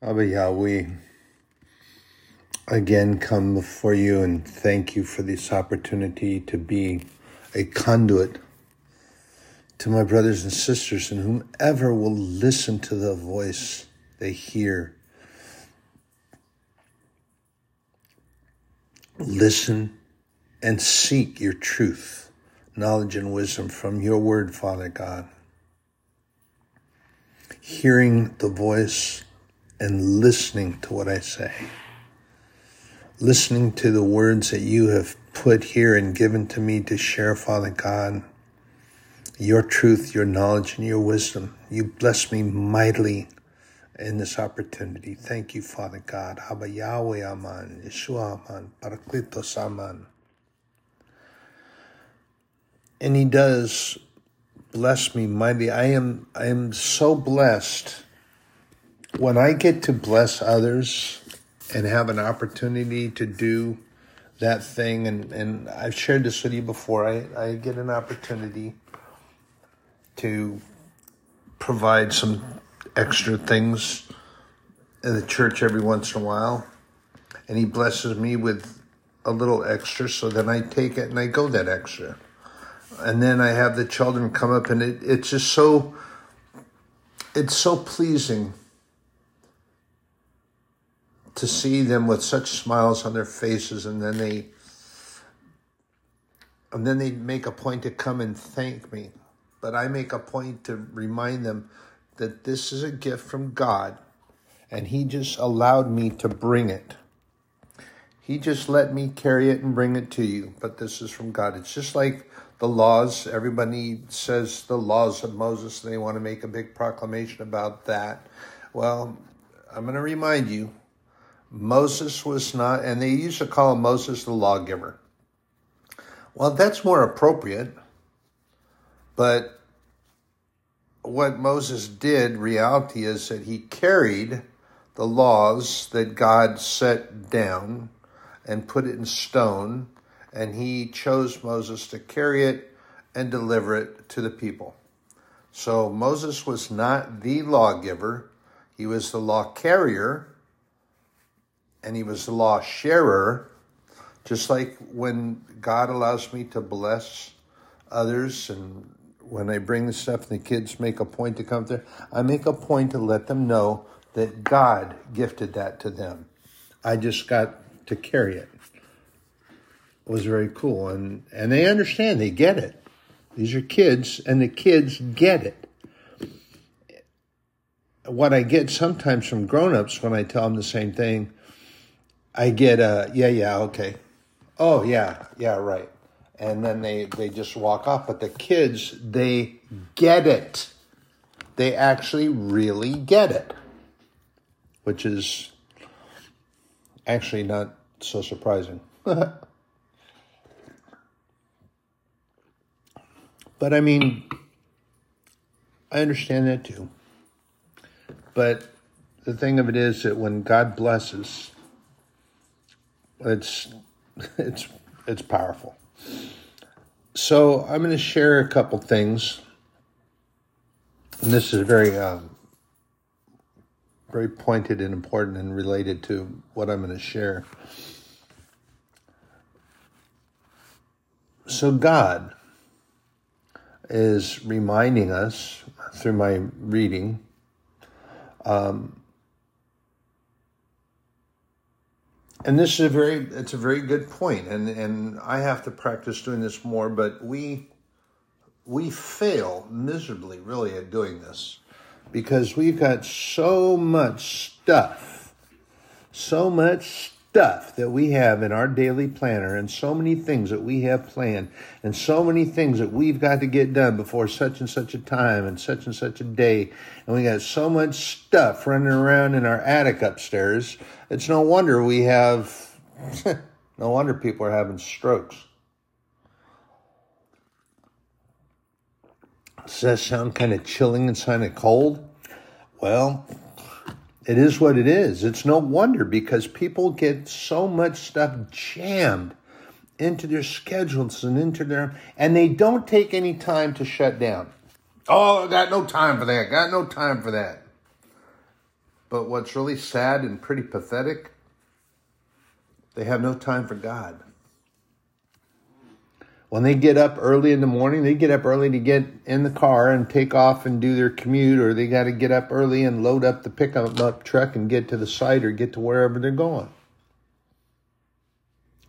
Abba Yahweh, again come before you and thank you for this opportunity to be a conduit to my brothers and sisters and whomever will listen to the voice they hear. Listen and seek your truth, knowledge, and wisdom from your word, Father God. Hearing the voice and listening to what I say. Listening to the words that you have put here and given to me to share, Father God. Your truth, your knowledge, and your wisdom. You bless me mightily in this opportunity. Thank you, Father God. Abba Yahweh Aman, Yeshua Aman, Parakletos Aman. And he does bless me mightily. I am I am so blessed when I get to bless others and have an opportunity to do that thing, and, and I've shared this with you before, I, I get an opportunity to provide some extra things in the church every once in a while. And he blesses me with a little extra, so then I take it and I go that extra. And then I have the children come up, and it, it's just so, it's so pleasing to see them with such smiles on their faces and then they and then they make a point to come and thank me. But i make a point to remind them that this is a gift from god and he just allowed me to bring it. He just let me carry it and bring it to you but this is from god. It's just like the laws. Everybody says the laws of moses and they want to make a big proclamation about that. Well i'm going to remind you Moses was not, and they used to call Moses the lawgiver. Well, that's more appropriate, but what Moses did, reality is that he carried the laws that God set down and put it in stone, and he chose Moses to carry it and deliver it to the people. So Moses was not the lawgiver, he was the law carrier and he was the law sharer, just like when God allows me to bless others and when I bring the stuff and the kids make a point to come there, I make a point to let them know that God gifted that to them. I just got to carry it. It was very cool and and they understand, they get it. These are kids and the kids get it. What I get sometimes from grown-ups when I tell them the same thing, I get a yeah, yeah, okay. Oh yeah, yeah, right. And then they they just walk off. But the kids, they get it. They actually really get it, which is actually not so surprising. but I mean, I understand that too. But the thing of it is that when God blesses, it's it's it's powerful. So I'm going to share a couple things, and this is very um, very pointed and important and related to what I'm going to share. So God is reminding us through my reading um, and this is a very it's a very good point and and i have to practice doing this more but we we fail miserably really at doing this because we've got so much stuff so much stuff that we have in our daily planner and so many things that we have planned and so many things that we've got to get done before such and such a time and such and such a day. And we got so much stuff running around in our attic upstairs. It's no wonder we have no wonder people are having strokes. Does that sound kind of chilling and kind of cold? Well it is what it is. It's no wonder because people get so much stuff jammed into their schedules and into their, and they don't take any time to shut down. Oh, I got no time for that. Got no time for that. But what's really sad and pretty pathetic, they have no time for God. When they get up early in the morning, they get up early to get in the car and take off and do their commute, or they got to get up early and load up the pickup up truck and get to the site or get to wherever they're going.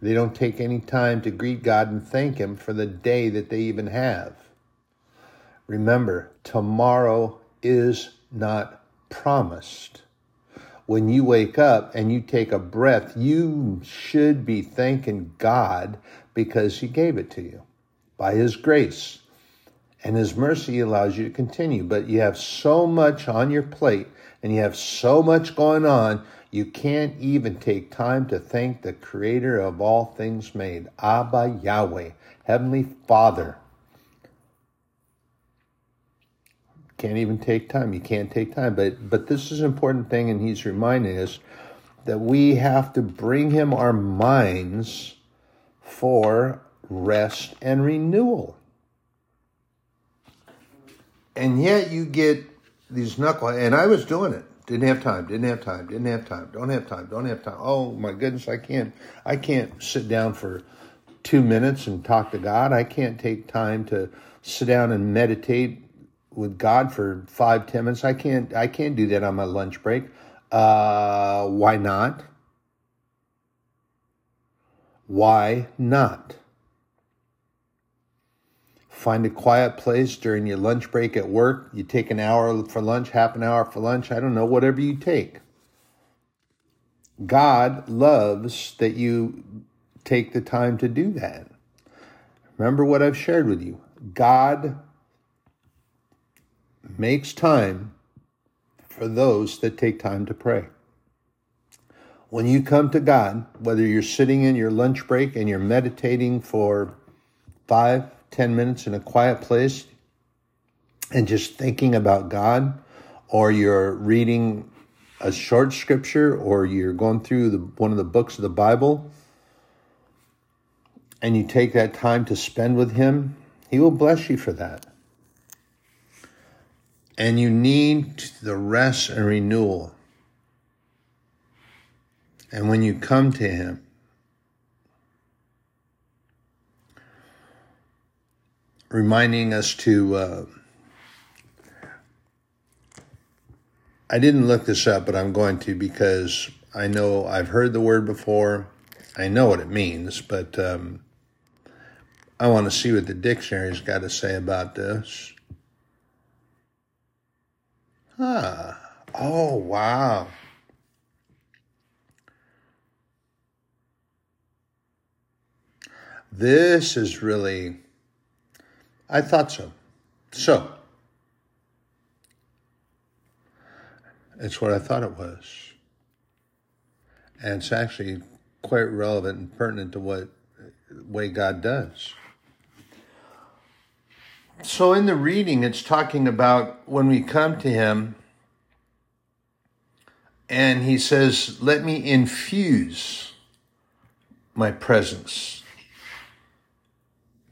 They don't take any time to greet God and thank Him for the day that they even have. Remember, tomorrow is not promised. When you wake up and you take a breath, you should be thanking God because He gave it to you by His grace. And His mercy allows you to continue. But you have so much on your plate and you have so much going on, you can't even take time to thank the Creator of all things made, Abba Yahweh, Heavenly Father. Can't even take time. You can't take time. But but this is an important thing, and he's reminding us that we have to bring him our minds for rest and renewal. And yet you get these knuckle and I was doing it. Didn't have time, didn't have time, didn't have time, don't have time, don't have time. Oh my goodness, I can't I can't sit down for two minutes and talk to God. I can't take time to sit down and meditate with God for five, ten minutes. I can't I can't do that on my lunch break. Uh why not? Why not? Find a quiet place during your lunch break at work. You take an hour for lunch, half an hour for lunch, I don't know, whatever you take. God loves that you take the time to do that. Remember what I've shared with you. God makes time for those that take time to pray. When you come to God, whether you're sitting in your lunch break and you're meditating for five, ten minutes in a quiet place and just thinking about God, or you're reading a short scripture, or you're going through the, one of the books of the Bible, and you take that time to spend with Him, He will bless you for that. And you need the rest and renewal and when you come to Him, reminding us to, uh, I didn't look this up, but I'm going to because I know I've heard the word before. I know what it means, but um, I want to see what the dictionary's got to say about this. Ah, oh, wow. This is really, I thought so. So, it's what I thought it was. And it's actually quite relevant and pertinent to what way God does. So in the reading, it's talking about when we come to Him, and He says, Let me infuse my presence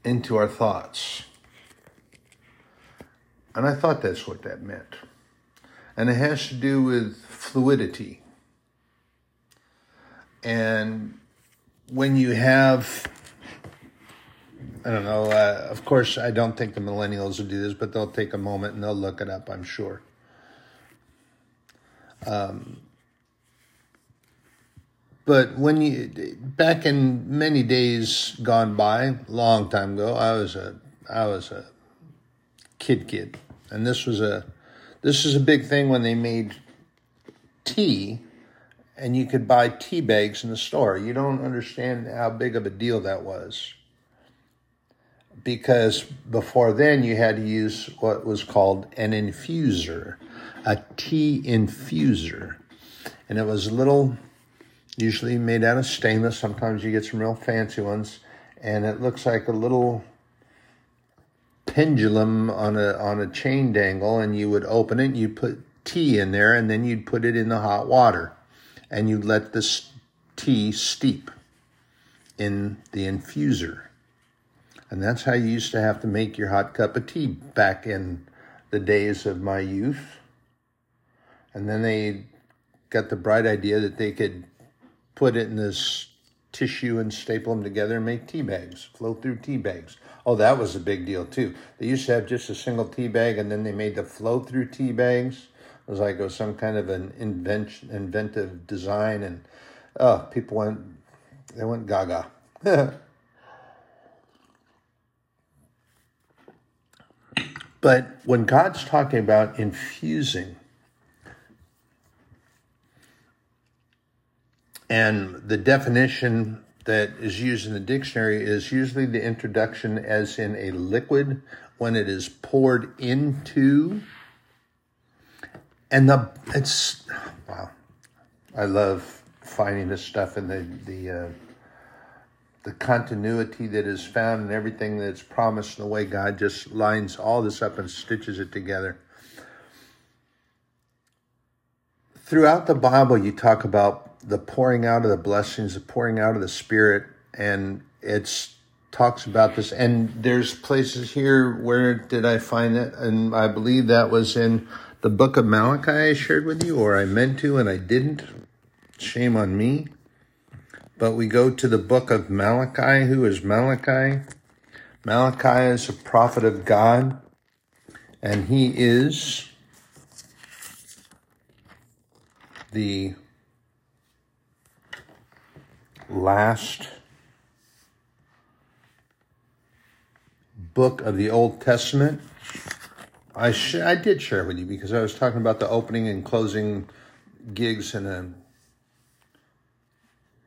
into our thoughts. And I thought that's what that meant. And it has to do with fluidity. And when you have, I don't know, uh, of course, I don't think the millennials will do this, but they'll take a moment and they'll look it up, I'm sure. Um, but when you back in many days gone by, long time ago, I was a I was a kid kid, and this was a this is a big thing when they made tea, and you could buy tea bags in the store. You don't understand how big of a deal that was. Because before then, you had to use what was called an infuser, a tea infuser. And it was a little usually made out of stainless. Sometimes you get some real fancy ones, and it looks like a little pendulum on a on a chain dangle, and you would open it, you put tea in there, and then you'd put it in the hot water, and you'd let this tea steep in the infuser. And that's how you used to have to make your hot cup of tea back in the days of my youth. And then they got the bright idea that they could put it in this tissue and staple them together and make tea bags, flow through tea bags. Oh, that was a big deal too. They used to have just a single tea bag and then they made the flow through tea bags. It was like it was some kind of an invention, inventive design, and oh, people went, they went gaga. but when God's talking about infusing, and the definition that is used in the dictionary is usually the introduction as in a liquid when it is poured into. And the it's wow. I love finding this stuff in the the uh, the continuity that is found in everything that's promised and the way god just lines all this up and stitches it together. Throughout the bible you talk about the pouring out of the blessings, the pouring out of the Spirit, and it's talks about this. And there's places here where did I find it? And I believe that was in the book of Malachi I shared with you, or I meant to and I didn't. Shame on me. But we go to the book of Malachi. Who is Malachi? Malachi is a prophet of God, and he is the last book of the Old Testament. I sh- I did share with you because I was talking about the opening and closing gigs in a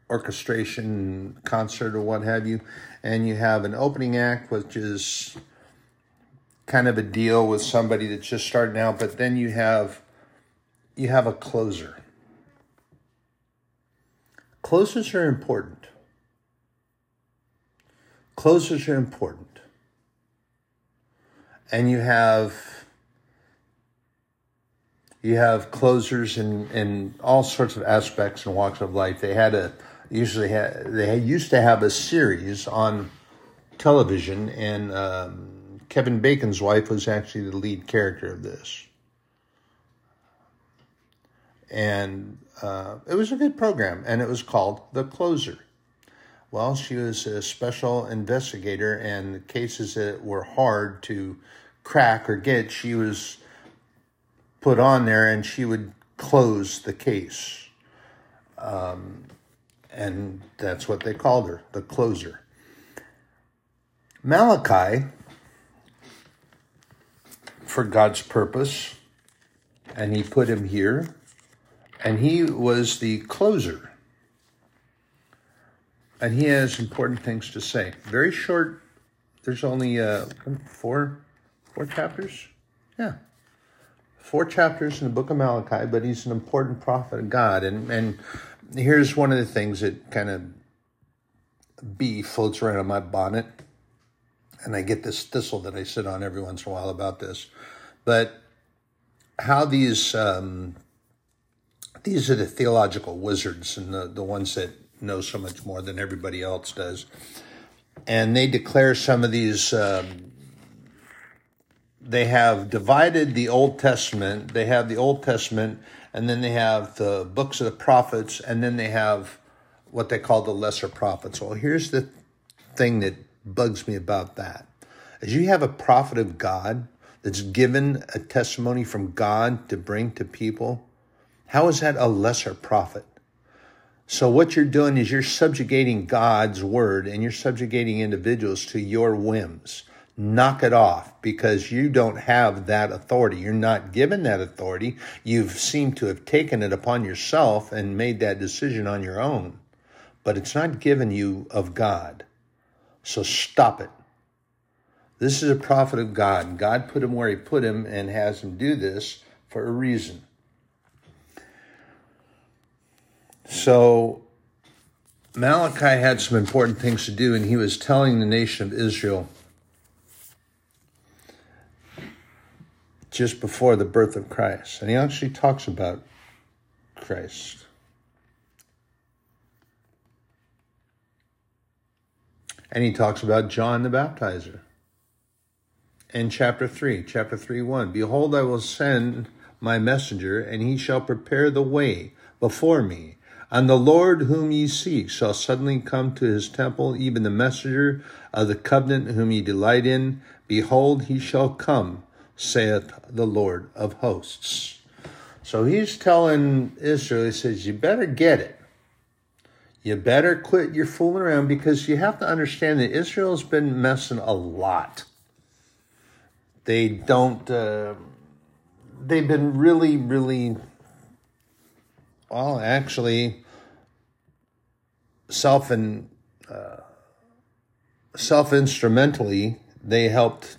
orchestration concert or what have you, and you have an opening act which is kind of a deal with somebody that's just starting out, but then you have you have a closer Closers are important. Closers are important. And you have you have closers in, in all sorts of aspects and walks of life. They had a usually had, they used to have a series on television, and um, Kevin Bacon's wife was actually the lead character of this and uh, it was a good program, and it was called The Closer. Well, she was a special investigator, and cases that were hard to crack or get, she was put on there, and she would close the case. Um, and that's what they called her, the closer. Malachi, for God's purpose, and he put him here and he was the closer. And he has important things to say. Very short. There's only uh, four, four chapters. Yeah, four chapters in the book of Malachi. But he's an important prophet of God. And and here's one of the things that kind of bee floats around in my bonnet, and I get this thistle that I sit on every once in a while about this. But how these um, these are the theological wizards and the, the ones that know so much more than everybody else does. And they declare some of these, um, they have divided the Old Testament. They have the Old Testament, and then they have the books of the prophets, and then they have what they call the lesser prophets. Well, here's the thing that bugs me about that. As you have a prophet of God that's given a testimony from God to bring to people, how is that a lesser prophet? So, what you're doing is you're subjugating God's word and you're subjugating individuals to your whims. Knock it off because you don't have that authority. You're not given that authority. You've seemed to have taken it upon yourself and made that decision on your own, but it's not given you of God. So, stop it. This is a prophet of God. God put him where he put him and has him do this for a reason. So Malachi had some important things to do, and he was telling the nation of Israel just before the birth of Christ. And he actually talks about Christ. And he talks about John the Baptizer. In chapter 3, chapter 3 1 Behold, I will send my messenger, and he shall prepare the way before me. And the Lord whom ye seek shall suddenly come to his temple, even the messenger of the covenant whom ye delight in. Behold, he shall come, saith the Lord of hosts. So he's telling Israel, he says, You better get it. You better quit your fooling around because you have to understand that Israel's been messing a lot. They don't, uh, they've been really, really, well, actually, self and uh, self instrumentally, they helped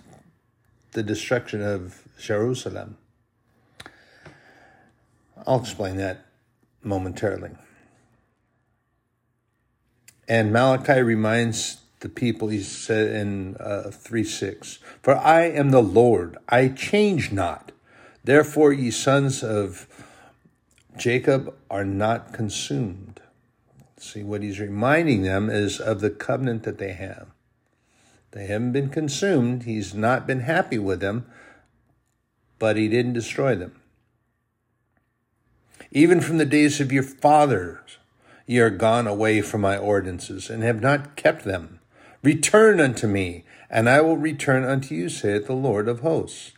the destruction of Jerusalem. I'll explain that momentarily. And Malachi reminds the people, he said in uh, 3 6, For I am the Lord, I change not. Therefore, ye sons of Jacob are not consumed. See, what he's reminding them is of the covenant that they have. They haven't been consumed. He's not been happy with them, but he didn't destroy them. Even from the days of your fathers, ye are gone away from my ordinances, and have not kept them. Return unto me, and I will return unto you, saith the Lord of hosts.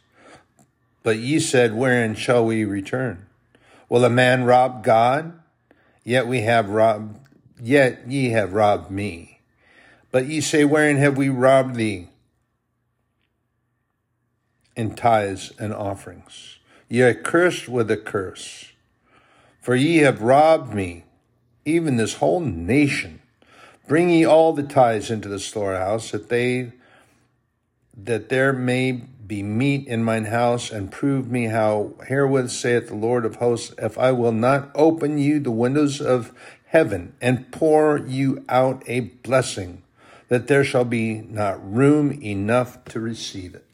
But ye said, Wherein shall we return? Will a man rob God? Yet we have robbed, yet ye have robbed me. But ye say, Wherein have we robbed thee? In tithes and offerings. Ye are cursed with a curse. For ye have robbed me, even this whole nation. Bring ye all the tithes into the storehouse, that they that there may be meat in mine house, and prove me how herewith saith the Lord of hosts, if I will not open you the windows of heaven and pour you out a blessing that there shall be not room enough to receive it.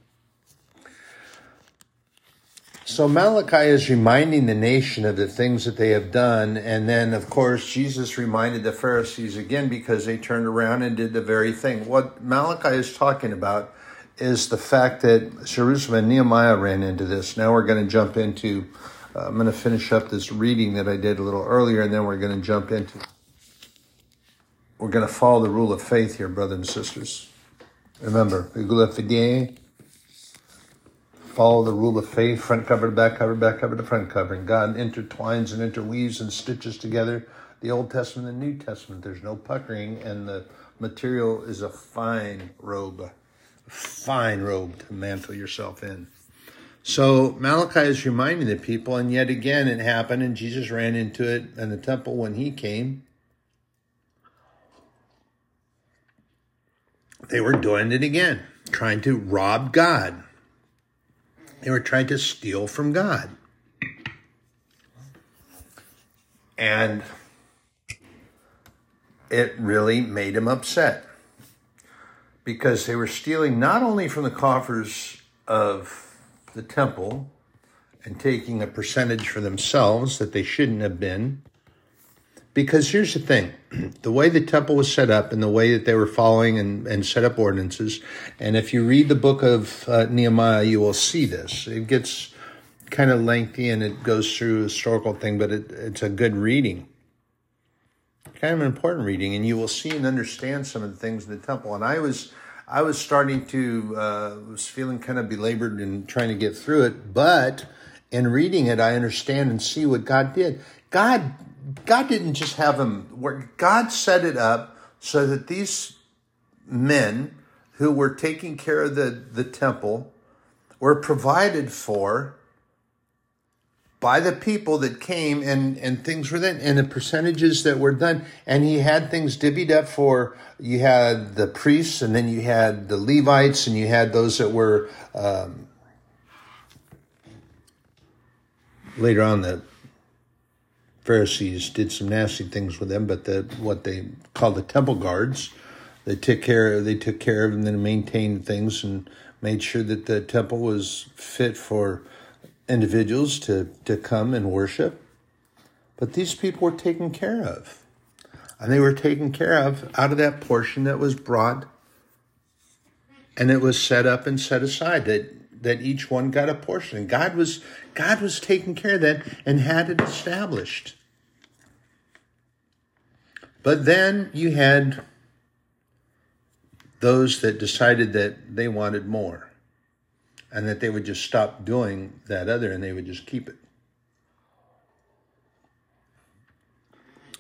So Malachi is reminding the nation of the things that they have done. And then, of course, Jesus reminded the Pharisees again because they turned around and did the very thing. What Malachi is talking about is the fact that Jerusalem and Nehemiah ran into this. Now we're going to jump into, uh, I'm going to finish up this reading that I did a little earlier, and then we're going to jump into we're going to follow the rule of faith here, brothers and sisters. Remember, follow the rule of faith, front cover to back cover, back cover to front cover. And God intertwines and interweaves and stitches together the Old Testament and the New Testament. There's no puckering, and the material is a fine robe, fine robe to mantle yourself in. So Malachi is reminding the people, and yet again it happened, and Jesus ran into it in the temple when he came. They were doing it again, trying to rob God. They were trying to steal from God. And it really made him upset because they were stealing not only from the coffers of the temple and taking a percentage for themselves that they shouldn't have been, because here's the thing. The way the temple was set up and the way that they were following and, and set up ordinances and if you read the book of uh, nehemiah you will see this. It gets kind of lengthy and it goes through a historical thing but it, it's a good reading. Kind of an important reading and you will see and understand some of the things in the temple. And i was i was starting to uh, was feeling kind of belabored and trying to get through it but in reading it i understand and see what god did god God didn't just have them work. God set it up so that these men who were taking care of the, the temple were provided for by the people that came and, and things were then and the percentages that were done. And he had things divvied up for you had the priests and then you had the Levites and you had those that were um, later on the Pharisees did some nasty things with them, but the what they called the temple guards, they took care they took care of them and then maintained things and made sure that the temple was fit for individuals to, to come and worship. But these people were taken care of. And they were taken care of out of that portion that was brought and it was set up and set aside that that each one got a portion. And God was God was taking care of that and had it established. But then you had those that decided that they wanted more and that they would just stop doing that other and they would just keep it.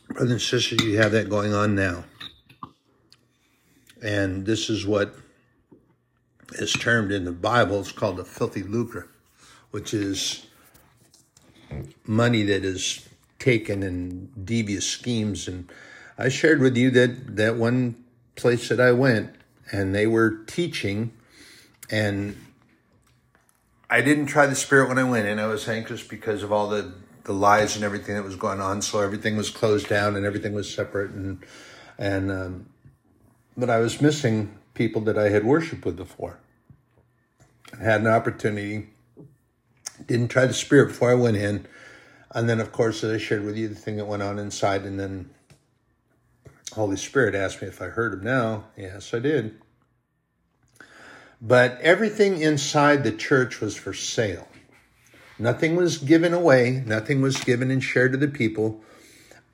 Brothers and sisters, you have that going on now. And this is what is termed in the Bible, it's called the filthy lucre, which is money that is taken in devious schemes. And I shared with you that that one place that I went and they were teaching and I didn't try the spirit when I went in. I was anxious because of all the the lies and everything that was going on. So everything was closed down and everything was separate and and um, but I was missing people that I had worshipped with before. I had an opportunity. Didn't try the spirit before I went in, and then of course as I shared with you the thing that went on inside, and then Holy Spirit asked me if I heard him now. Yes, I did. But everything inside the church was for sale. Nothing was given away, nothing was given and shared to the people.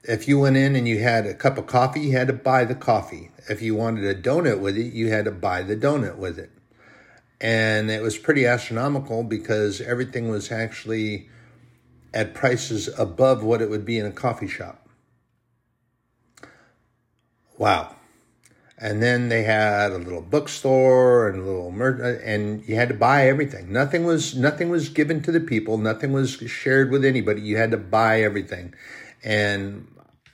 If you went in and you had a cup of coffee, you had to buy the coffee. If you wanted a donut with it, you had to buy the donut with it. And it was pretty astronomical because everything was actually at prices above what it would be in a coffee shop. Wow. And then they had a little bookstore and a little mer- and you had to buy everything. Nothing was nothing was given to the people. Nothing was shared with anybody. You had to buy everything. And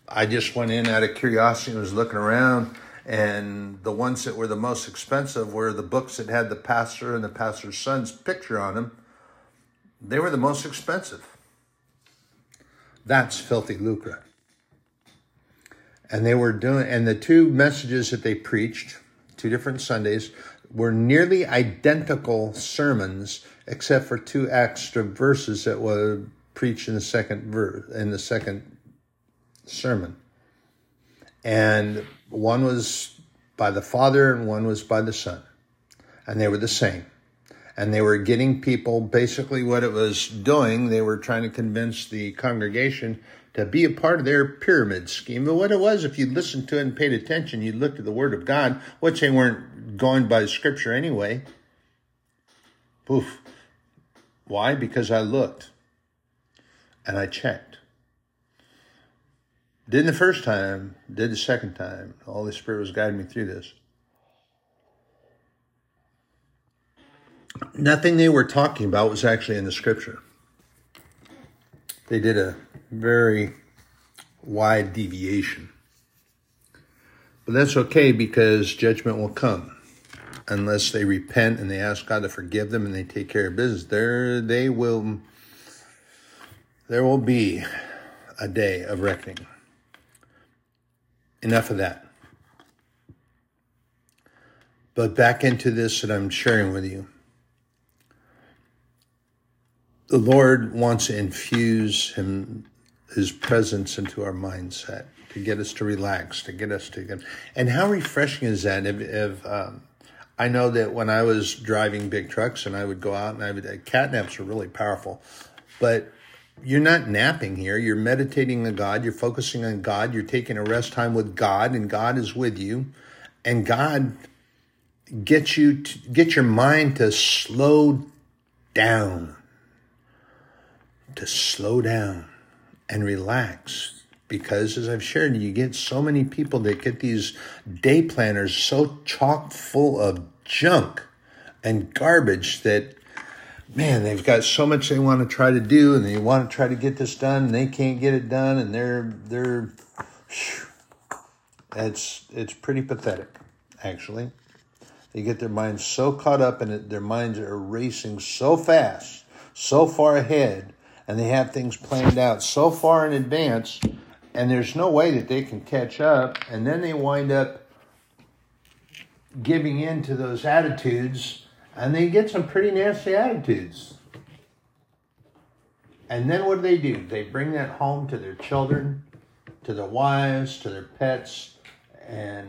I just went in out of curiosity and was looking around. And the ones that were the most expensive were the books that had the pastor and the pastor's son's picture on them. They were the most expensive. That's filthy lucre and they were doing and the two messages that they preached two different sundays were nearly identical sermons except for two extra verses that were preached in the second verse in the second sermon. And one was by the father and one was by the son. And they were the same. And they were getting people basically what it was doing they were trying to convince the congregation to be a part of their pyramid scheme. But what it was, if you listened to it and paid attention, you looked at the Word of God, which they weren't going by Scripture anyway. Poof. Why? Because I looked and I checked. Didn't the first time, did the second time. The Holy Spirit was guiding me through this. Nothing they were talking about was actually in the scripture. They did a very wide deviation. But that's okay because judgment will come unless they repent and they ask God to forgive them and they take care of business. There they will there will be a day of reckoning. Enough of that. But back into this that I'm sharing with you the Lord wants to infuse him his presence into our mindset to get us to relax, to get us to get. And how refreshing is that? If, if um, I know that when I was driving big trucks and I would go out and I would uh, cat naps are really powerful, but you're not napping here. You're meditating on God. You're focusing on God. You're taking a rest time with God, and God is with you, and God gets you to get your mind to slow down to slow down and relax because as I've shared, you get so many people that get these day planners so chock full of junk and garbage that man, they've got so much they want to try to do and they want to try to get this done and they can't get it done and they're they're it's it's pretty pathetic actually. They get their minds so caught up it, their minds are racing so fast, so far ahead and they have things planned out so far in advance, and there's no way that they can catch up, and then they wind up giving in to those attitudes, and they get some pretty nasty attitudes. And then what do they do? They bring that home to their children, to their wives, to their pets, and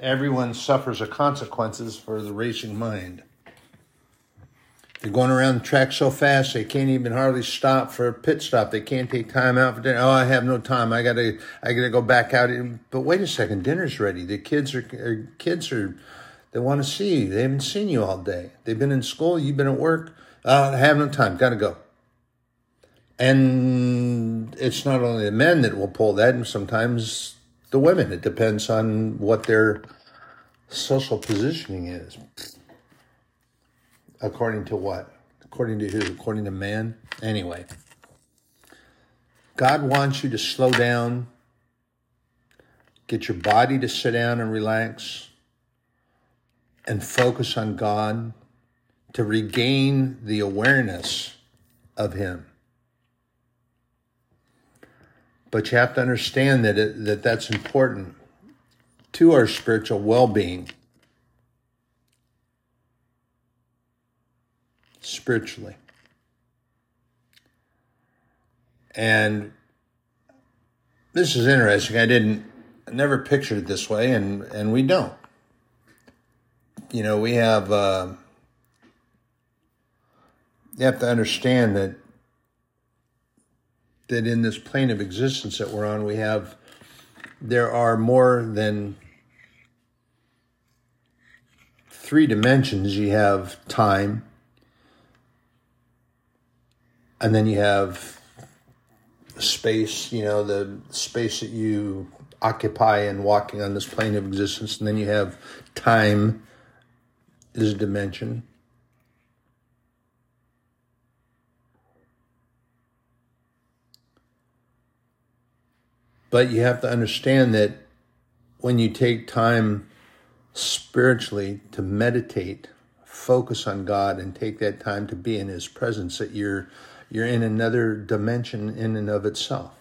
everyone suffers the consequences for the racing mind. They're going around the track so fast they can't even hardly stop for a pit stop. They can't take time out for dinner. Oh, I have no time. I gotta, I gotta go back out. But wait a second, dinner's ready. The kids are, are kids are, they want to see you. They haven't seen you all day. They've been in school. You've been at work. Uh, I have no time. Gotta go. And it's not only the men that will pull that, and sometimes the women. It depends on what their social positioning is. According to what? According to who? According to man? Anyway. God wants you to slow down, get your body to sit down and relax, and focus on God to regain the awareness of Him. But you have to understand that it, that that's important to our spiritual well-being. Spiritually. And this is interesting. I didn't I never pictured it this way and and we don't. You know, we have uh, you have to understand that that in this plane of existence that we're on, we have, there are more than three dimensions. You have time, and then you have space, you know, the space that you occupy in walking on this plane of existence, and then you have time is a dimension. But you have to understand that when you take time spiritually to meditate, focus on God and take that time to be in his presence that you're you're in another dimension in and of itself.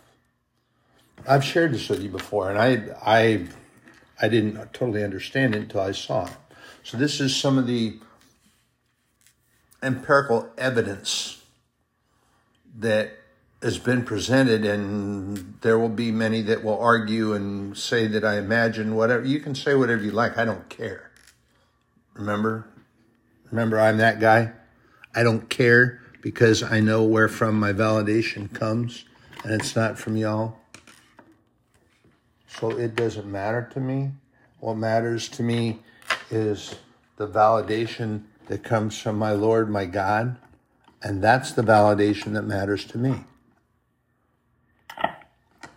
I've shared this with you before and I I I didn't totally understand it until I saw it. So this is some of the empirical evidence that has been presented, and there will be many that will argue and say that I imagine whatever. You can say whatever you like. I don't care. Remember? Remember, I'm that guy. I don't care because I know where from my validation comes, and it's not from y'all. So it doesn't matter to me. What matters to me is the validation that comes from my Lord, my God, and that's the validation that matters to me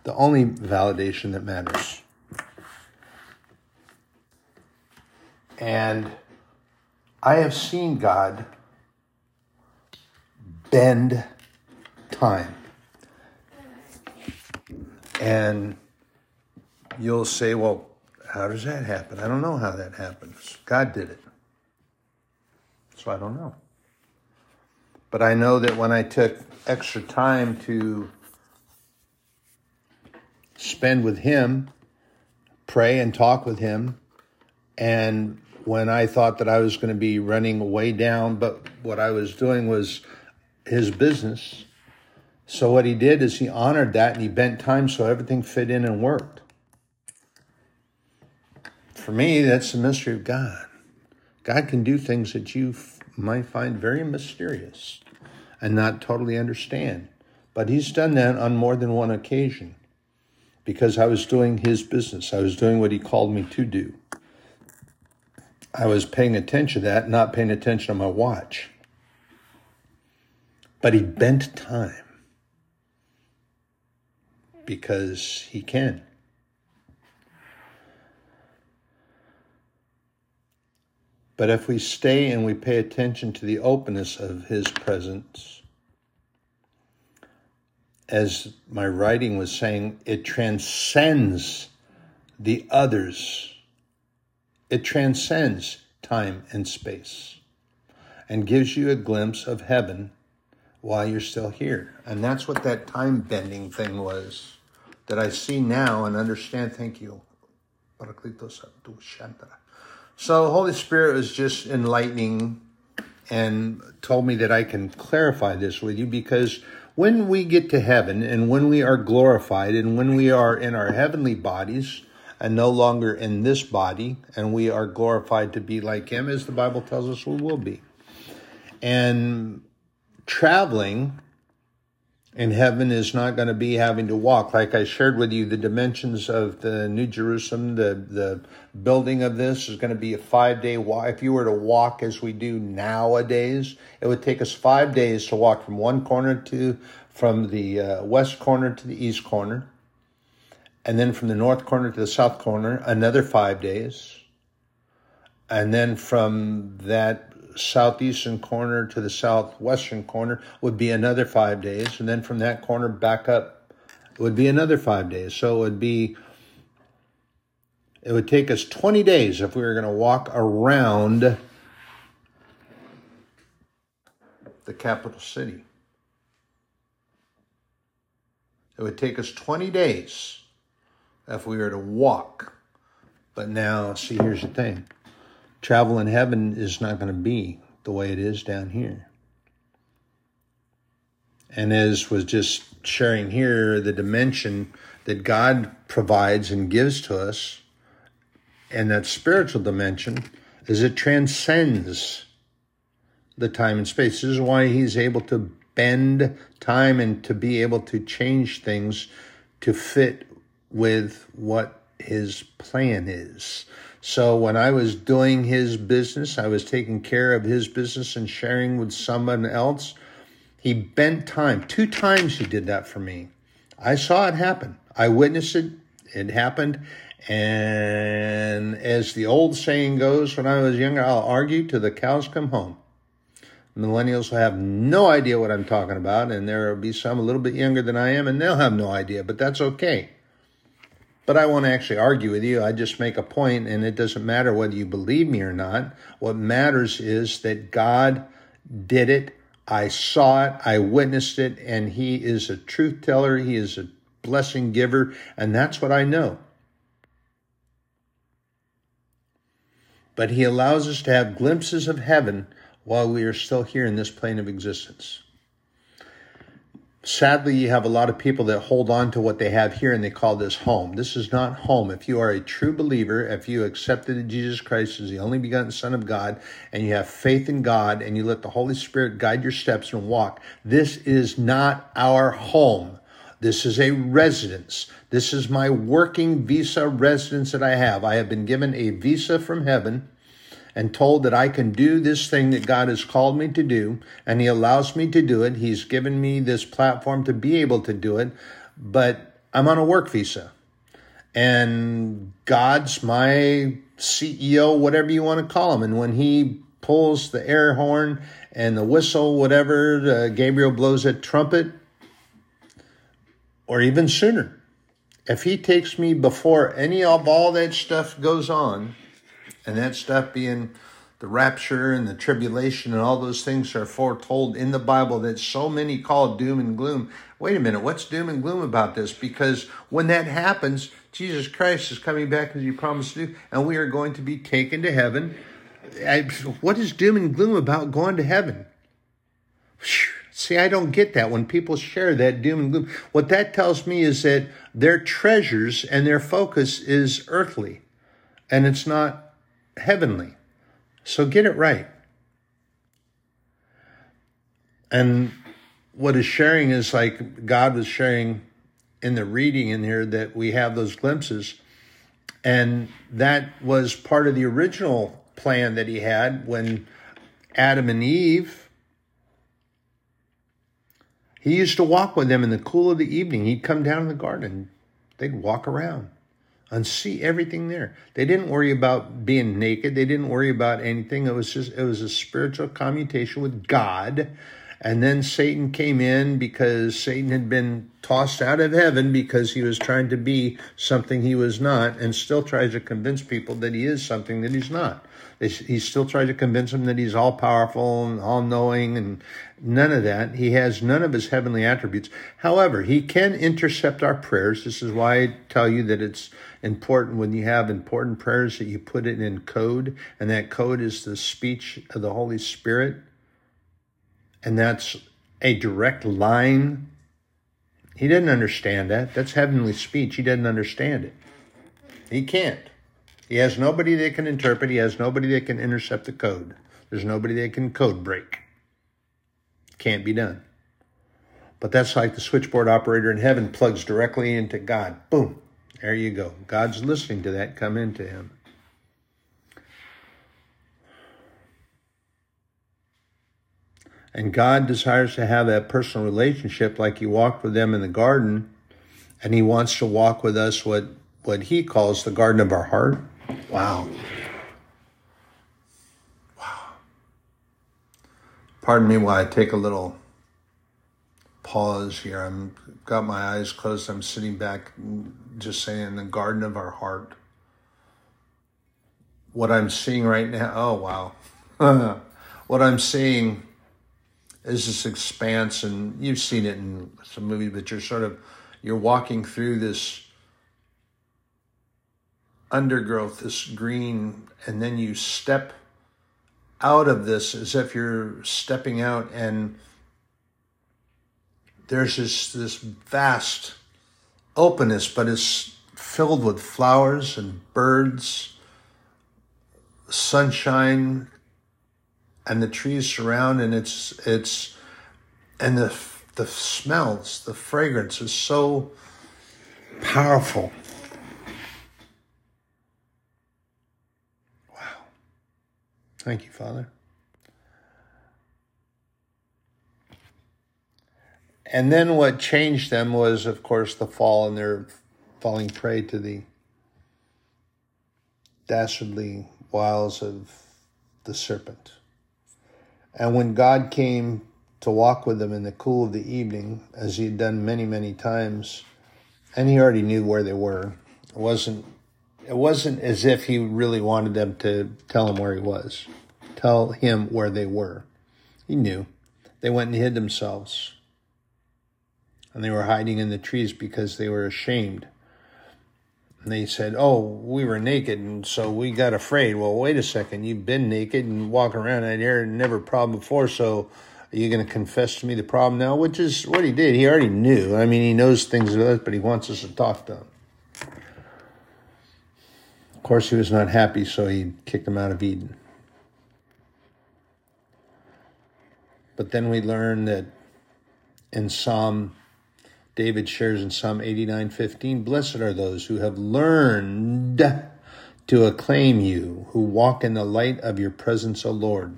the only validation that matters. And I have seen God bend time. And you'll say, well, how does that happen? I don't know how that happens. God did it. So I don't know. But I know that when I took extra time to spend with him, pray and talk with him. And when I thought that I was going to be running way down, but what I was doing was his business. So what he did is he honored that and he bent time so everything fit in and worked. For me, that's the mystery of God. God can do things that you might find very mysterious and not totally understand. But he's done that on more than one occasion because I was doing his business. I was doing what he called me to do. I was paying attention to that, not paying attention to my watch. But he bent time because he can. But if we stay and we pay attention to the openness of his presence, as my writing was saying, it transcends the others. It transcends time and space and gives you a glimpse of heaven while you're still here. And that's what that time bending thing was that I see now and understand. Thank you. So Holy Spirit was just enlightening and told me that I can clarify this with you because when we get to heaven and when we are glorified and when we are in our heavenly bodies and no longer in this body and we are glorified to be like him as the bible tells us we will be And traveling in heaven is not going to be having to walk. Like I shared with you, the dimensions of the New Jerusalem, the, the building of this is going to be a five day walk. If you were to walk as we do nowadays, it would take us five days to walk from one corner to, from the uh, west corner to the east corner. And then from the north corner to the south corner, another five days. And then from that southeastern corner to the southwestern corner would be another five days. And then from that corner back up would be another five days. So it would be, it would take us 20 days if we were going to walk around the capital city. It would take us 20 days if we were to walk. But now, see, here's the thing travel in heaven is not going to be the way it is down here. And as was just sharing here, the dimension that God provides and gives to us, and that spiritual dimension, is it transcends the time and space. This is why he's able to bend time and to be able to change things to fit with what his plan is. So when I was doing his business, I was taking care of his business and sharing with someone else. He bent time. Two times he did that for me. I saw it happen. I witnessed it. It happened. And as the old saying goes, when I was younger, I'll argue till the cows come home. Millennials will have no idea what I'm talking about, and there will be some a little bit younger than I am, and they'll have no idea, but that's okay but I won't actually argue with you. I just make a point, and it doesn't matter whether you believe me or not. What matters is that God did it. I saw it, I witnessed it, and He is a truth teller. He is a blessing giver, and that's what I know. But He allows us to have glimpses of heaven while we are still here in this plane of existence sadly, you have a lot of people that hold on to what they have here and they call this home. This is not home. If you are a true believer, if you accepted Jesus Christ as the only begotten Son of God, and you have faith in God and you let the Holy Spirit guide your steps and walk, this is not our home. This is a residence. This is my working visa residence that I have. I have been given a visa from heaven and told that I can do this thing that God has called me to do, and He allows me to do it. He's given me this platform to be able to do it, but I'm on a work visa. And God's my CEO, whatever you want to call him. And when He pulls the air horn and the whistle, whatever, uh, Gabriel blows that trumpet, or even sooner, if He takes me before any of all that stuff goes on, and that stuff being the rapture and the tribulation and all those things are foretold in the Bible that so many call doom and gloom. Wait a minute, what's doom and gloom about this? Because when that happens, Jesus Christ is coming back as he promised to do, and we are going to be taken to heaven. I, what is doom and gloom about going to heaven? See, I don't get that when people share that doom and gloom. What that tells me is that their treasures and their focus is earthly, and it's not heavenly. So get it right. And what is sharing is like God was sharing in the reading in here that we have those glimpses. And that was part of the original plan that he had when Adam and Eve, he used to walk with them in the cool of the evening. He'd come down in the garden, they'd walk around and see everything there. They didn't worry about being naked. They didn't worry about anything. It was just, it was a spiritual commutation with God. And then Satan came in because Satan had been tossed out of heaven because he was trying to be something he was not and still tries to convince people that he is something that he's not. He still tries to convince them that he's all powerful and all knowing and none of that. He has none of his heavenly attributes. However, he can intercept our prayers. This is why I tell you that it's important when you have important prayers that you put it in code, and that code is the speech of the Holy Spirit. And that's a direct line. He didn't understand that. That's heavenly speech. He didn't understand it. He can't. He has nobody that can interpret. He has nobody that can intercept the code. There's nobody that can code break. Can't be done. But that's like the switchboard operator in heaven plugs directly into God. Boom. There you go. God's listening to that. Come into him. And God desires to have that personal relationship like he walked with them in the garden. And he wants to walk with us what, what he calls the garden of our heart. Wow. Wow. Pardon me while I take a little pause here. I'm got my eyes closed. I'm sitting back, just saying, the garden of our heart. What I'm seeing right now. Oh wow. what I'm seeing is this expanse, and you've seen it in some movies, but you're sort of you're walking through this undergrowth, this green, and then you step out of this as if you're stepping out and there's this this vast openness, but it's filled with flowers and birds, sunshine, and the trees surround, and it's it's and the the smells, the fragrance is so powerful. Wow. Thank you, Father. And then what changed them was, of course, the fall and their falling prey to the dastardly wiles of the serpent. And when God came to walk with them in the cool of the evening, as he had done many, many times, and he already knew where they were, it wasn't it wasn't as if he really wanted them to tell him where he was, tell him where they were. He knew. They went and hid themselves and they were hiding in the trees because they were ashamed. And they said, Oh, we were naked, and so we got afraid. Well, wait a second, you've been naked and walking around out here and never a problem before, so are you going to confess to me the problem now? Which is what he did. He already knew. I mean, he knows things about us, but he wants us to talk to him. Of course, he was not happy, so he kicked him out of Eden. But then we learn that in Psalm David shares in Psalm 89:15, "Blessed are those who have learned to acclaim you, who walk in the light of your presence, O Lord."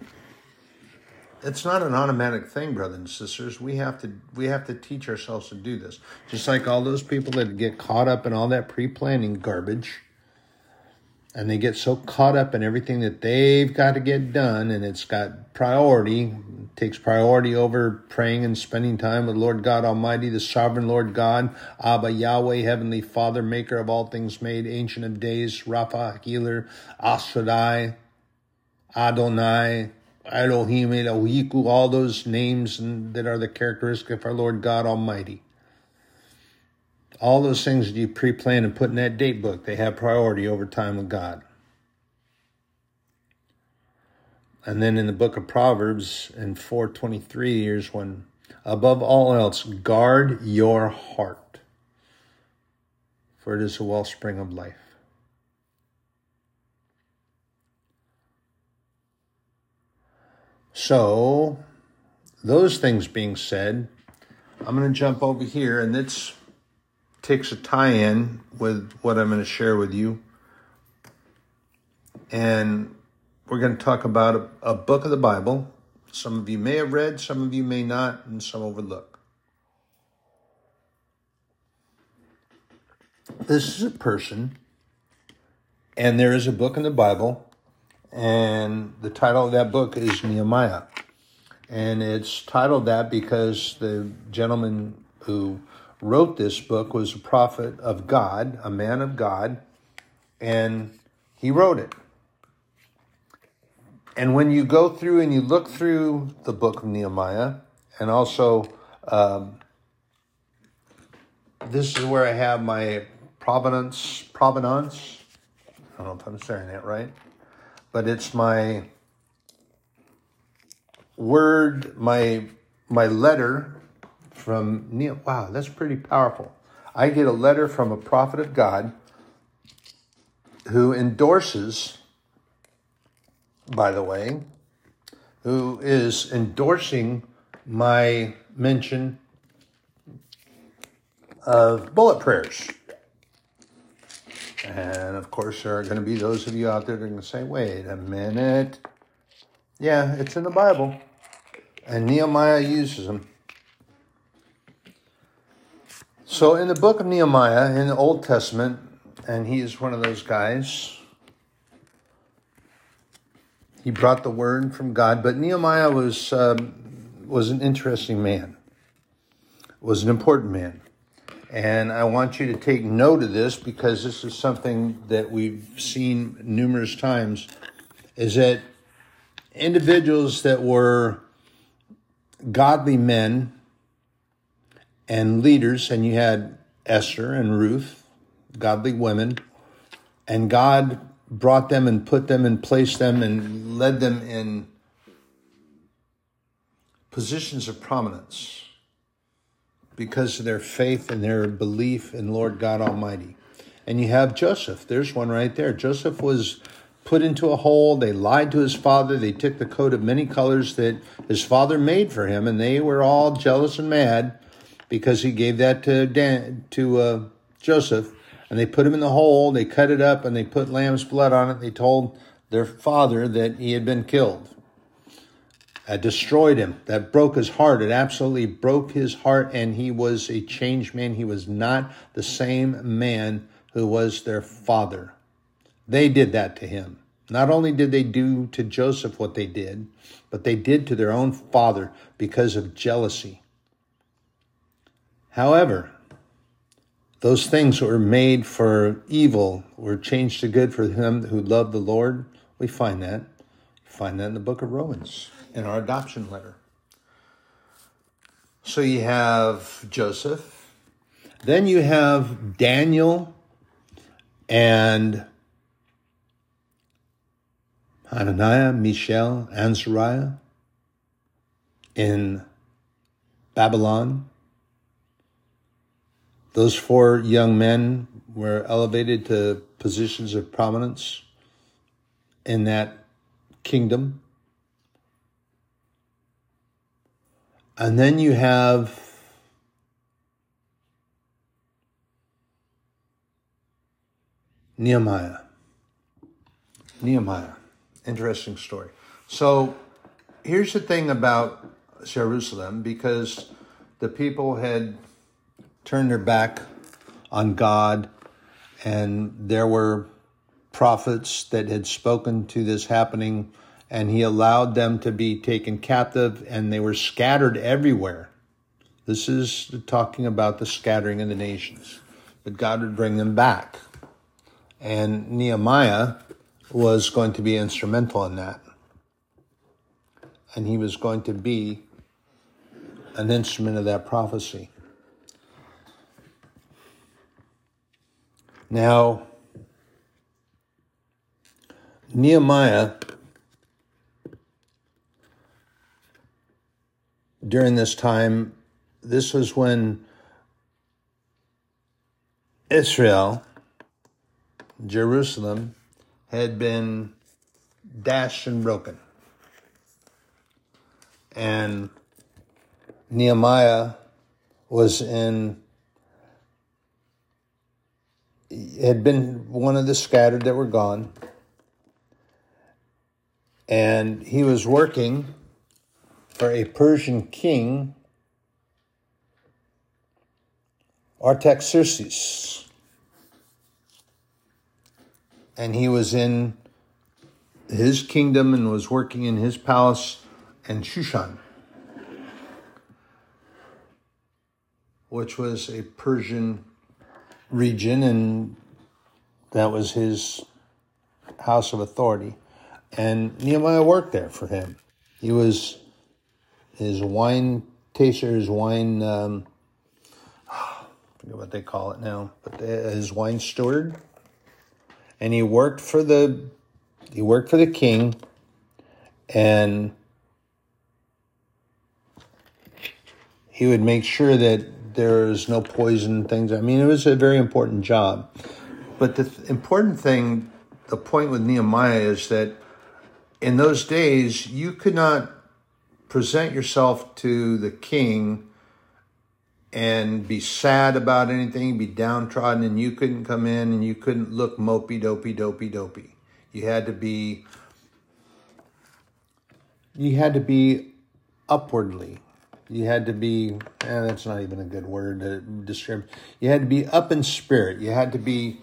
It's not an automatic thing, brothers and sisters. We have to we have to teach ourselves to do this. Just like all those people that get caught up in all that pre-planning garbage and they get so caught up in everything that they've got to get done and it's got priority takes priority over praying and spending time with lord god almighty the sovereign lord god abba yahweh heavenly father maker of all things made ancient of days rapha healer asradai adonai elohim elohiku all those names that are the characteristic of our lord god almighty all those things that you pre-plan and put in that date book, they have priority over time with God. And then in the book of Proverbs in 423 here's when above all else guard your heart for it is a wellspring of life. So, those things being said, I'm going to jump over here and it's takes a tie in with what I'm going to share with you. And we're going to talk about a, a, book of the Bible. Some of you may have read, some of you may not, and some overlook. This is a person, and there is a book in the Bible, and the title of that book is Nehemiah. And it's titled that because the gentleman who wrote this book was a prophet of God, a man of God, and he wrote it. And when you go through and you look through the book of Nehemiah, and also um, this is where I have my provenance, provenance. I don't know if I'm saying that right, but it's my word, my my letter from Neil. Wow, that's pretty powerful. I get a letter from a prophet of God who endorses, by the way, who is endorsing my mention of bullet prayers. And of course, there are going to be those of you out there that are going to say, wait a minute. Yeah, it's in the Bible. And Nehemiah uses them. So, in the book of Nehemiah, in the Old Testament, and he is one of those guys, he brought the word from God. But Nehemiah was, um, was an interesting man, was an important man. And I want you to take note of this because this is something that we've seen numerous times is that individuals that were godly men and leaders, and you had Esther and Ruth, godly women, and God brought them and put them and placed them and led them in positions of prominence because of their faith and their belief in Lord God Almighty. And you have Joseph. There's one right there. Joseph was put into a hole. They lied to his father. They took the coat of many colors that his father made for him, and they were all jealous and mad because he gave that to Dan, to uh, Joseph. And they put him in the hole. They cut it up and they put lamb's blood on it. They told their father that he had been killed uh, destroyed him, that broke his heart. It absolutely broke his heart, and he was a changed man. He was not the same man who was their father. They did that to him. Not only did they do to Joseph what they did, but they did to their own father because of jealousy. However, those things that were made for evil were changed to good for him who loved the Lord. We find that. We find that in the book of Romans in our adoption letter. So you have Joseph, then you have Daniel and Hananiah, Mishael, and Azariah in Babylon. Those four young men were elevated to positions of prominence in that kingdom. And then you have Nehemiah. Nehemiah. Interesting story. So here's the thing about Jerusalem because the people had turned their back on God, and there were prophets that had spoken to this happening and he allowed them to be taken captive, and they were scattered everywhere. This is talking about the scattering of the nations, but God would bring them back. And Nehemiah was going to be instrumental in that. And he was going to be an instrument of that prophecy. Now, Nehemiah during this time, this was when Israel, Jerusalem, had been dashed and broken. And Nehemiah was in, had been one of the scattered that were gone. And he was working for a Persian king, Artaxerxes. And he was in his kingdom and was working in his palace in Shushan, which was a Persian region, and that was his house of authority. And Nehemiah worked there for him. He was his wine taster, his wine, um, I forget what they call it now, but his wine steward. And he worked for the, he worked for the king and he would make sure that there's no poison things. I mean, it was a very important job. But the th- important thing, the point with Nehemiah is that in those days, you could not present yourself to the king and be sad about anything, be downtrodden, and you couldn't come in and you couldn't look mopey, dopey, dopey, dopey. You had to be, you had to be upwardly. You had to be, eh, that's not even a good word to describe. You had to be up in spirit. You had to be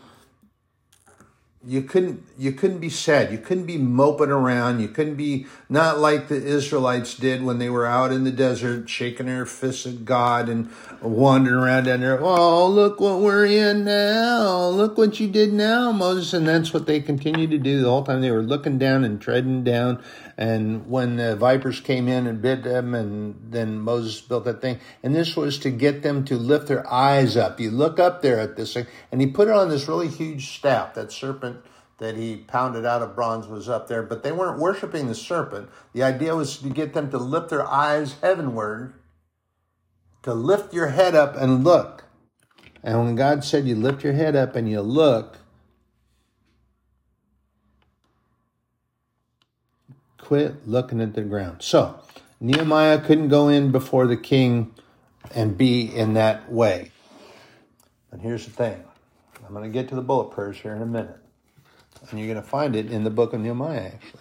you couldn't you couldn't be sad. You couldn't be moping around. You couldn't be not like the israelites did when they were out in the desert shaking their fists at god and wandering around down there. Oh look what we're in now. Look what you did now moses. And that's what they continued to do the whole time. They were looking down and treading down and when the vipers came in and bit them and then moses built that thing and this was to get them to lift their eyes up you look up there at this thing and he put it on this really huge staff that serpent that he pounded out of bronze was up there, but they weren't worshiping the serpent. The idea was to get them to lift their eyes heavenward, to lift your head up and look. And when God said you lift your head up and you look, quit looking at the ground. So, Nehemiah couldn't go in before the king and be in that way. And here's the thing I'm going to get to the bullet prayers here in a minute. And you're going to find it in the book of Nehemiah, actually.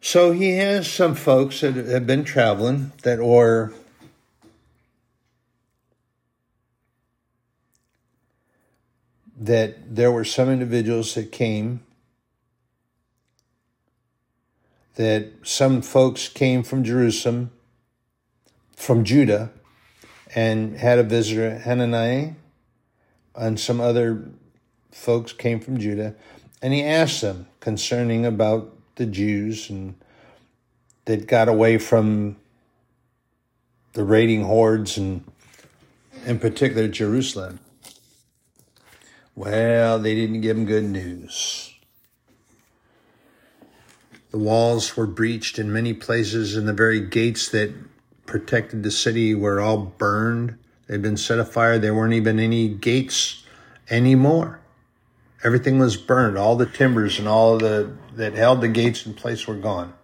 So he has some folks that have been traveling that are that there were some individuals that came that some folks came from Jerusalem, from Judah, and had a visitor, Hananiah, and some other folks came from Judah, and he asked them concerning about the Jews and that got away from the raiding hordes and in particular Jerusalem. Well, they didn't give him good news. The walls were breached in many places, and the very gates that protected the city were all burned. They'd been set afire. There weren't even any gates anymore. Everything was burned. All the timbers and all the that held the gates in place were gone.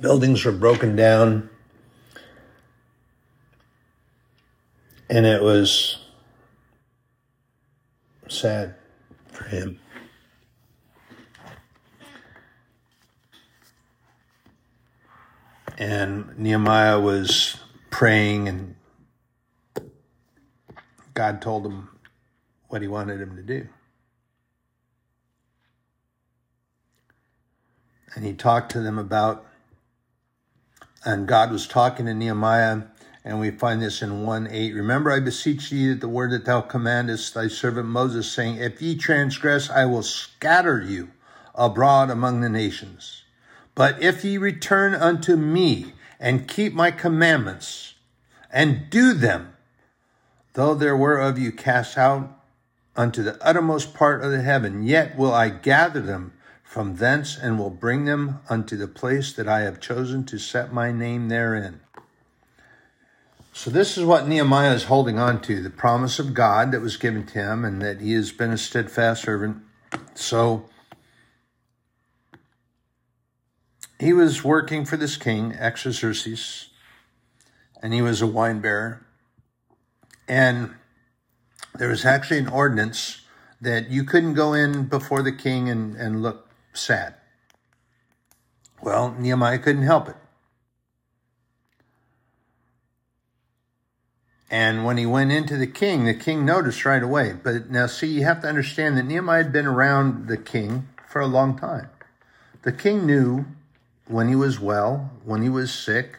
Buildings were broken down. And it was sad for him. and Nehemiah was praying, and God told him what he wanted him to do. And he talked to them about, and God was talking to Nehemiah, and we find this in 1 8. Remember, I beseech thee that the word that thou commandest thy servant Moses, saying, If ye transgress, I will scatter you abroad among the nations. But if ye return unto me and keep my commandments and do them, though there were of you cast out unto the uttermost part of the heaven, yet will I gather them from thence and will bring them unto the place that I have chosen to set my name therein. So, this is what Nehemiah is holding on to the promise of God that was given to him and that he has been a steadfast servant. So, he was working for this king, Artaxerxes, and he was a wine bearer. And there was actually an ordinance that you couldn't go in before the king and, and look sad. Well, Nehemiah couldn't help it. And when he went into the king, the king noticed right away. But now, see, you have to understand that Nehemiah had been around the king for a long time. The king knew when he was well, when he was sick.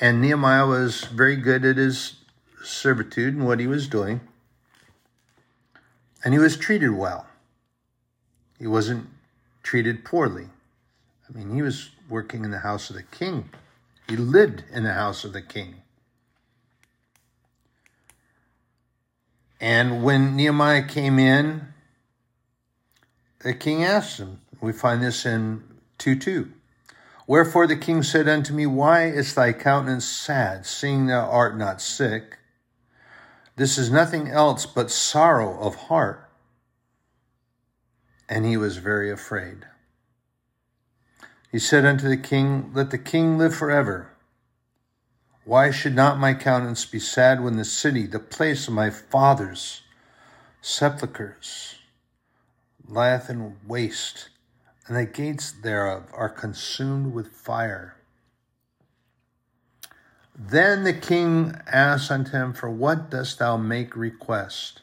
And Nehemiah was very good at his servitude and what he was doing. And he was treated well. He wasn't treated poorly. I mean, he was working in the house of the king, he lived in the house of the king. And when Nehemiah came in, the king asked him. We find this in 2 2. Wherefore the king said unto me, Why is thy countenance sad, seeing thou art not sick? This is nothing else but sorrow of heart. And he was very afraid. He said unto the king, Let the king live forever. Why should not my countenance be sad when the city, the place of my fathers' sepulchres, lieth in waste, and the gates thereof are consumed with fire? Then the king asked unto him, For what dost thou make request?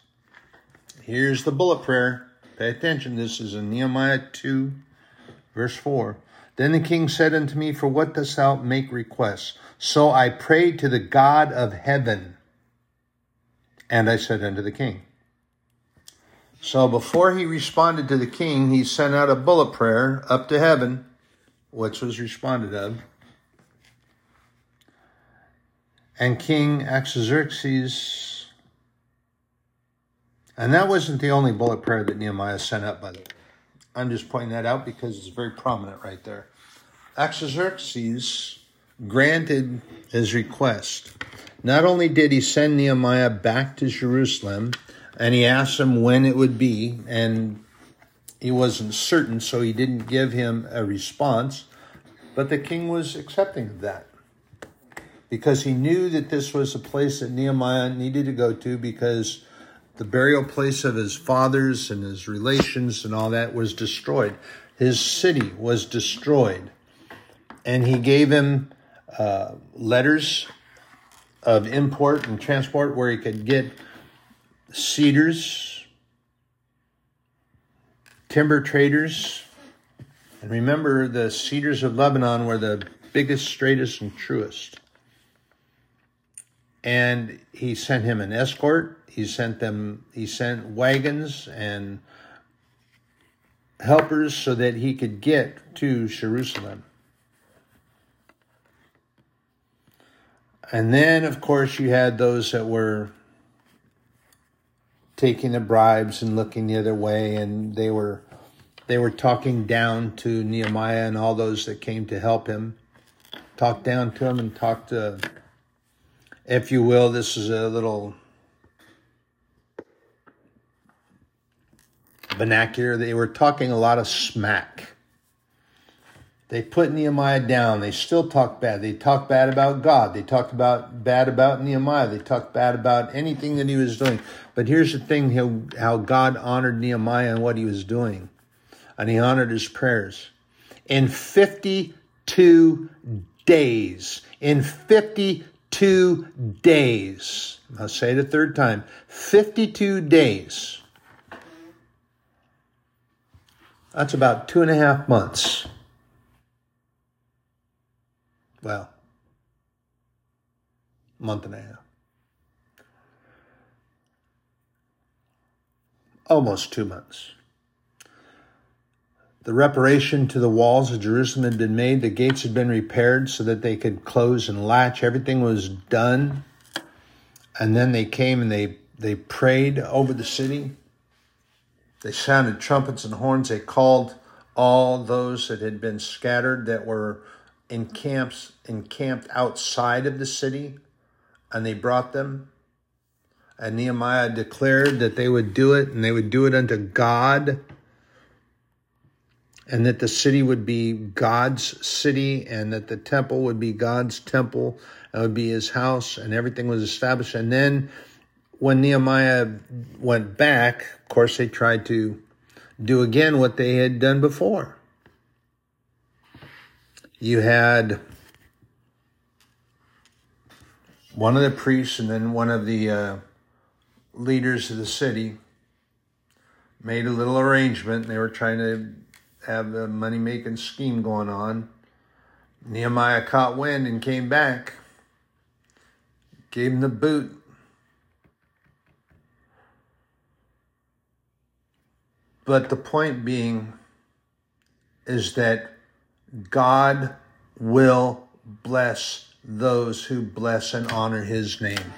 Here's the bullet prayer. Pay attention. This is in Nehemiah 2, verse 4. Then the king said unto me, For what dost thou make request? So I prayed to the God of heaven. And I said unto the king. So before he responded to the king, he sent out a bullet prayer up to heaven, which was responded of. And King Artaxerxes, and that wasn't the only bullet prayer that Nehemiah sent up, by the way. I'm just pointing that out because it's very prominent right there. Artaxerxes granted his request. Not only did he send Nehemiah back to Jerusalem, and he asked him when it would be, and he wasn't certain, so he didn't give him a response, but the king was accepting of that because he knew that this was a place that Nehemiah needed to go to because the burial place of his fathers and his relations and all that was destroyed. His city was destroyed. And he gave him uh, letters of import and transport where he could get cedars, timber traders. And remember, the cedars of Lebanon were the biggest, straightest, and truest. And he sent him an escort he sent them, he sent wagons and helpers so that he could get to Jerusalem. And then, of course, you had those that were taking the bribes and looking the other way, and they were they were talking down to Nehemiah and all those that came to help him. Talk down to him and talk to, uh, if you will, this is a little vernacular, they were talking a lot of smack. They put Nehemiah down. They still talk bad. They talk bad about God. They talked about bad about Nehemiah. They talked bad about anything that he was doing. But here's the thing how, how God honored Nehemiah and what he was doing. And he honored his prayers. In 52 days, in 52 days, I'll say it a third time 52 days That's about two and a half months. Well, month and a half. Almost two months. The reparation to the walls of Jerusalem had been made. The gates had been repaired so that they could close and latch. Everything was done. And then they came and they, they prayed over the city. They sounded trumpets and horns. They called all those that had been scattered that were in camps encamped outside of the city, and they brought them. And Nehemiah declared that they would do it, and they would do it unto God, and that the city would be God's city, and that the temple would be God's temple, and would be his house, and everything was established. And then when Nehemiah went back, of course, they tried to do again what they had done before. You had one of the priests and then one of the uh, leaders of the city made a little arrangement. They were trying to have a money making scheme going on. Nehemiah caught wind and came back, gave him the boot But the point being is that God will bless those who bless and honor his name.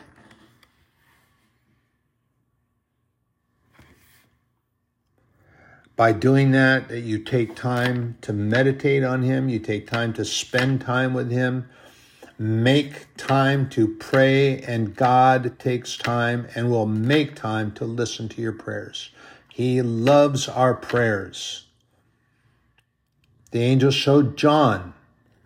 By doing that, that you take time to meditate on him, you take time to spend time with him, Make time to pray, and God takes time and will make time to listen to your prayers. He loves our prayers. The angel showed John.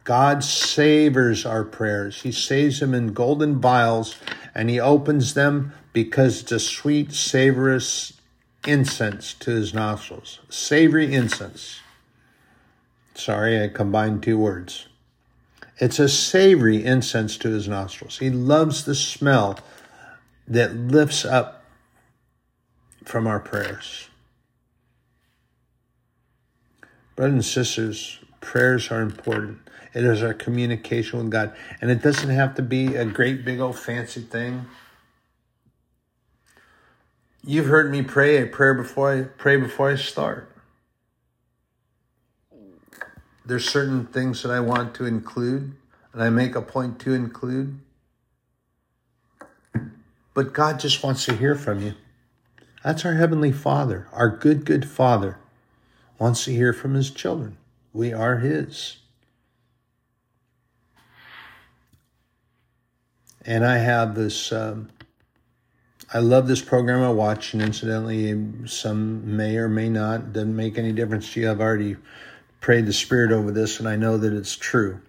God savors our prayers. He saves them in golden vials and he opens them because it's a sweet, savorous incense to his nostrils. Savory incense. Sorry, I combined two words. It's a savory incense to his nostrils. He loves the smell that lifts up from our prayers. Brothers and sisters, prayers are important. It is our communication with God. And it doesn't have to be a great, big, old fancy thing. You've heard me pray a prayer before I pray before I start. There's certain things that I want to include, and I make a point to include. But God just wants to hear from you. That's our Heavenly Father. Our good, good Father wants to hear from His children. We are His. And I have this, um, I love this program I watch, and incidentally, some may or may not, doesn't make any difference to you. I've already prayed the Spirit over this, and I know that it's true.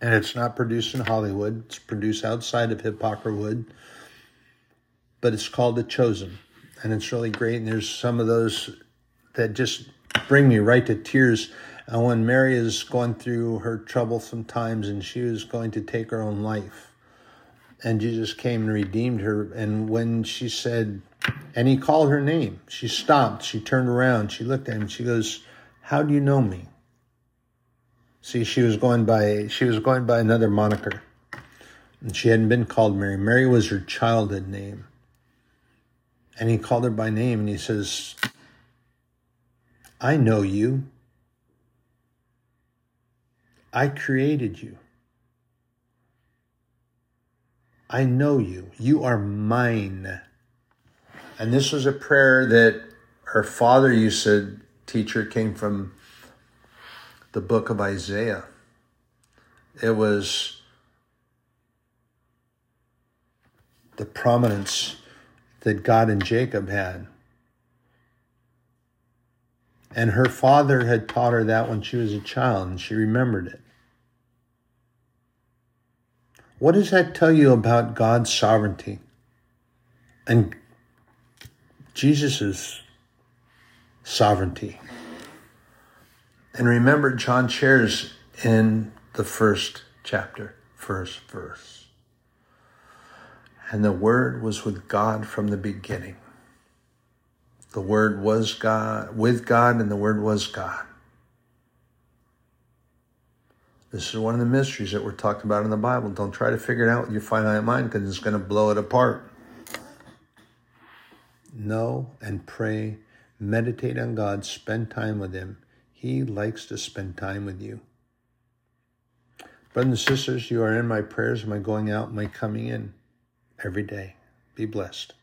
And it's not produced in Hollywood, it's produced outside of Hippocrawood, but it's called The Chosen. And it's really great. And there's some of those that just bring me right to tears. And when Mary is going through her troublesome times and she was going to take her own life, and Jesus came and redeemed her. And when she said, and he called her name, she stopped, she turned around, she looked at him, she goes, How do you know me? See, she was going by she was going by another moniker. And she hadn't been called Mary. Mary was her childhood name. And he called her by name and he says, I know you. I created you. I know you. You are mine. And this was a prayer that her father used to teach her, came from the book of Isaiah. It was the prominence that God and Jacob had. And her father had taught her that when she was a child, and she remembered it. What does that tell you about God's sovereignty and Jesus' sovereignty? And remember, John shares in the first chapter, first verse. And the Word was with God from the beginning. The Word was God, with God, and the Word was God. This is one of the mysteries that we're talking about in the Bible. Don't try to figure it out with your finite mind because it's going to blow it apart. Know and pray, meditate on God, spend time with Him. He likes to spend time with you. Brothers and sisters, you are in my prayers, my going out, my coming in every day. Be blessed.